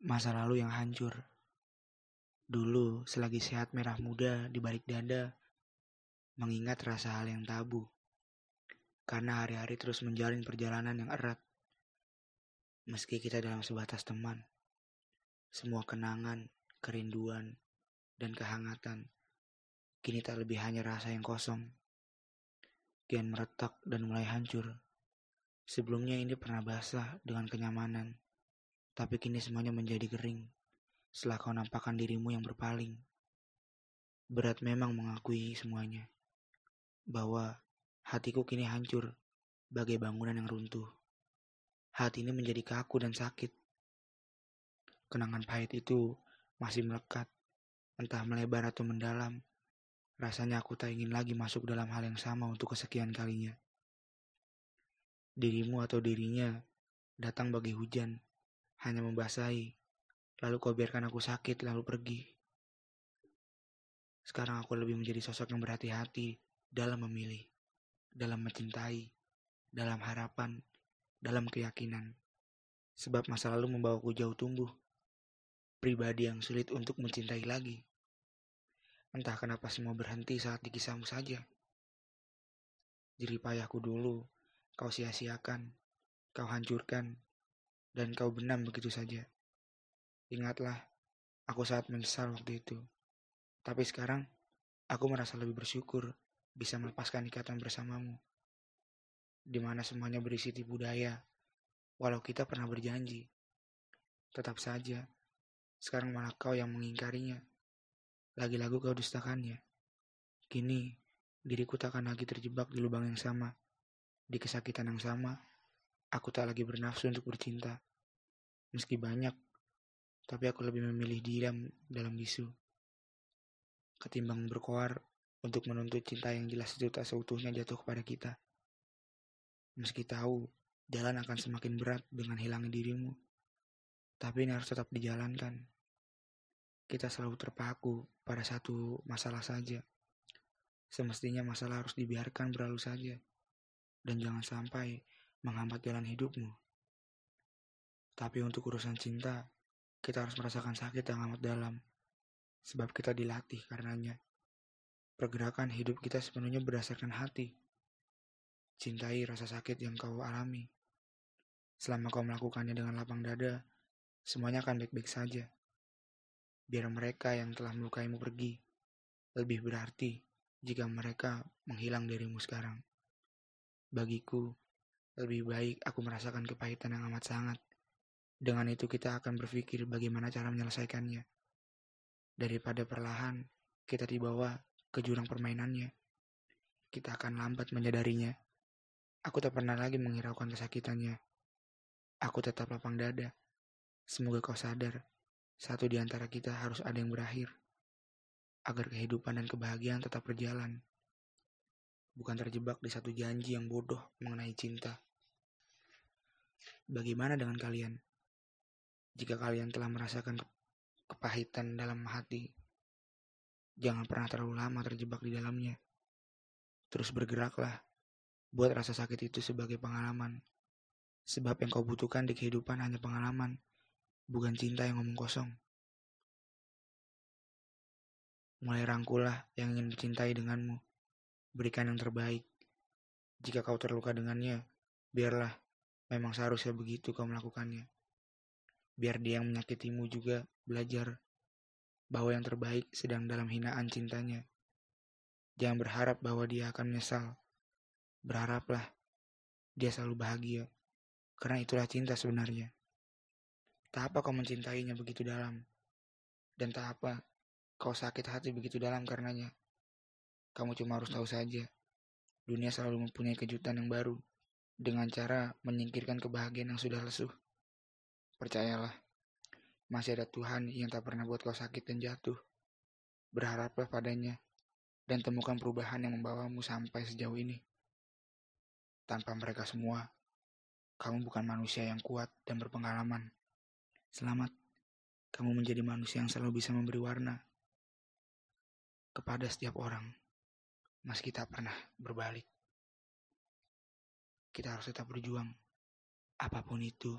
Masa lalu yang hancur. Dulu, selagi sehat merah muda di balik dada, mengingat rasa hal yang tabu. Karena hari-hari terus menjalin perjalanan yang erat. Meski kita dalam sebatas teman, semua kenangan, kerinduan, dan kehangatan kini tak lebih hanya rasa yang kosong. Kian meretak dan mulai hancur. Sebelumnya ini pernah basah dengan kenyamanan, tapi kini semuanya menjadi kering setelah kau nampakkan dirimu yang berpaling. Berat memang mengakui semuanya, bahwa hatiku kini hancur bagai bangunan yang runtuh. Hati ini menjadi kaku dan sakit. Kenangan pahit itu masih melekat, entah melebar atau mendalam. Rasanya aku tak ingin lagi masuk dalam hal yang sama untuk kesekian kalinya. Dirimu atau dirinya datang bagi hujan, hanya membasahi, lalu kau biarkan aku sakit lalu pergi. Sekarang aku lebih menjadi sosok yang berhati-hati dalam memilih, dalam mencintai, dalam harapan, dalam keyakinan. Sebab masa lalu membawaku jauh tumbuh, pribadi yang sulit untuk mencintai lagi. Entah kenapa semua berhenti saat di kisahmu saja. Jeripayahku dulu, kau sia-siakan, kau hancurkan, dan kau benam begitu saja. Ingatlah, aku sangat menyesal waktu itu. Tapi sekarang, aku merasa lebih bersyukur bisa melepaskan ikatan bersamamu. Di mana semuanya berisi tipu daya, walau kita pernah berjanji. Tetap saja, sekarang malah kau yang mengingkarinya. Lagi-lagu kau dustakannya. Kini, diriku tak akan lagi terjebak di lubang yang sama. Di kesakitan yang sama, aku tak lagi bernafsu untuk bercinta. Meski banyak, tapi aku lebih memilih diam dalam bisu. Ketimbang berkoar untuk menuntut cinta yang jelas itu tak seutuhnya jatuh kepada kita. Meski tahu jalan akan semakin berat dengan hilangnya dirimu, tapi ini harus tetap dijalankan. Kita selalu terpaku pada satu masalah saja. Semestinya masalah harus dibiarkan berlalu saja, dan jangan sampai menghambat jalan hidupmu. Tapi untuk urusan cinta, kita harus merasakan sakit yang amat dalam, sebab kita dilatih karenanya. Pergerakan hidup kita sepenuhnya berdasarkan hati. Cintai rasa sakit yang kau alami. Selama kau melakukannya dengan lapang dada, semuanya akan baik-baik saja. Biar mereka yang telah melukaimu pergi, lebih berarti jika mereka menghilang darimu sekarang. Bagiku, lebih baik aku merasakan kepahitan yang amat sangat dengan itu kita akan berpikir bagaimana cara menyelesaikannya. Daripada perlahan kita dibawa ke jurang permainannya, kita akan lambat menyadarinya. Aku tak pernah lagi menghiraukan kesakitannya. Aku tetap lapang dada. Semoga kau sadar, satu di antara kita harus ada yang berakhir. Agar kehidupan dan kebahagiaan tetap berjalan. Bukan terjebak di satu janji yang bodoh mengenai cinta. Bagaimana dengan kalian? Jika kalian telah merasakan kepahitan dalam hati, jangan pernah terlalu lama terjebak di dalamnya. Terus bergeraklah, buat rasa sakit itu sebagai pengalaman. Sebab yang kau butuhkan di kehidupan hanya pengalaman, bukan cinta yang ngomong kosong. Mulai rangkulah yang ingin mencintai denganmu. Berikan yang terbaik. Jika kau terluka dengannya, biarlah. Memang seharusnya begitu kau melakukannya biar dia yang menyakitimu juga belajar bahwa yang terbaik sedang dalam hinaan cintanya. Jangan berharap bahwa dia akan menyesal. Berharaplah dia selalu bahagia, karena itulah cinta sebenarnya. Tak apa kau mencintainya begitu dalam, dan tak apa kau sakit hati begitu dalam karenanya. Kamu cuma harus tahu saja, dunia selalu mempunyai kejutan yang baru dengan cara menyingkirkan kebahagiaan yang sudah lesuh. Percayalah, masih ada Tuhan yang tak pernah buat kau sakit dan jatuh. Berharaplah padanya, dan temukan perubahan yang membawamu sampai sejauh ini. Tanpa mereka semua, kamu bukan manusia yang kuat dan berpengalaman. Selamat, kamu menjadi manusia yang selalu bisa memberi warna kepada setiap orang, meski tak pernah berbalik. Kita harus tetap berjuang, apa pun itu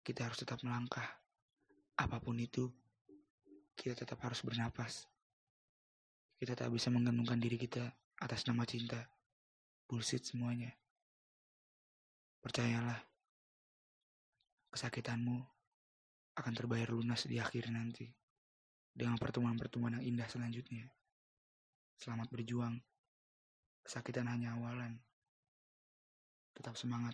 kita harus tetap melangkah apa pun itu, kita tetap harus bernapas. Kita tak bisa menggantungkan diri kita atas nama cinta. Bullshit semuanya. Percayalah, kesakitanmu akan terbayar lunas di akhir nanti dengan pertemuan-pertemuan yang indah selanjutnya. Selamat berjuang. Kesakitan hanya awalan. Tetap semangat.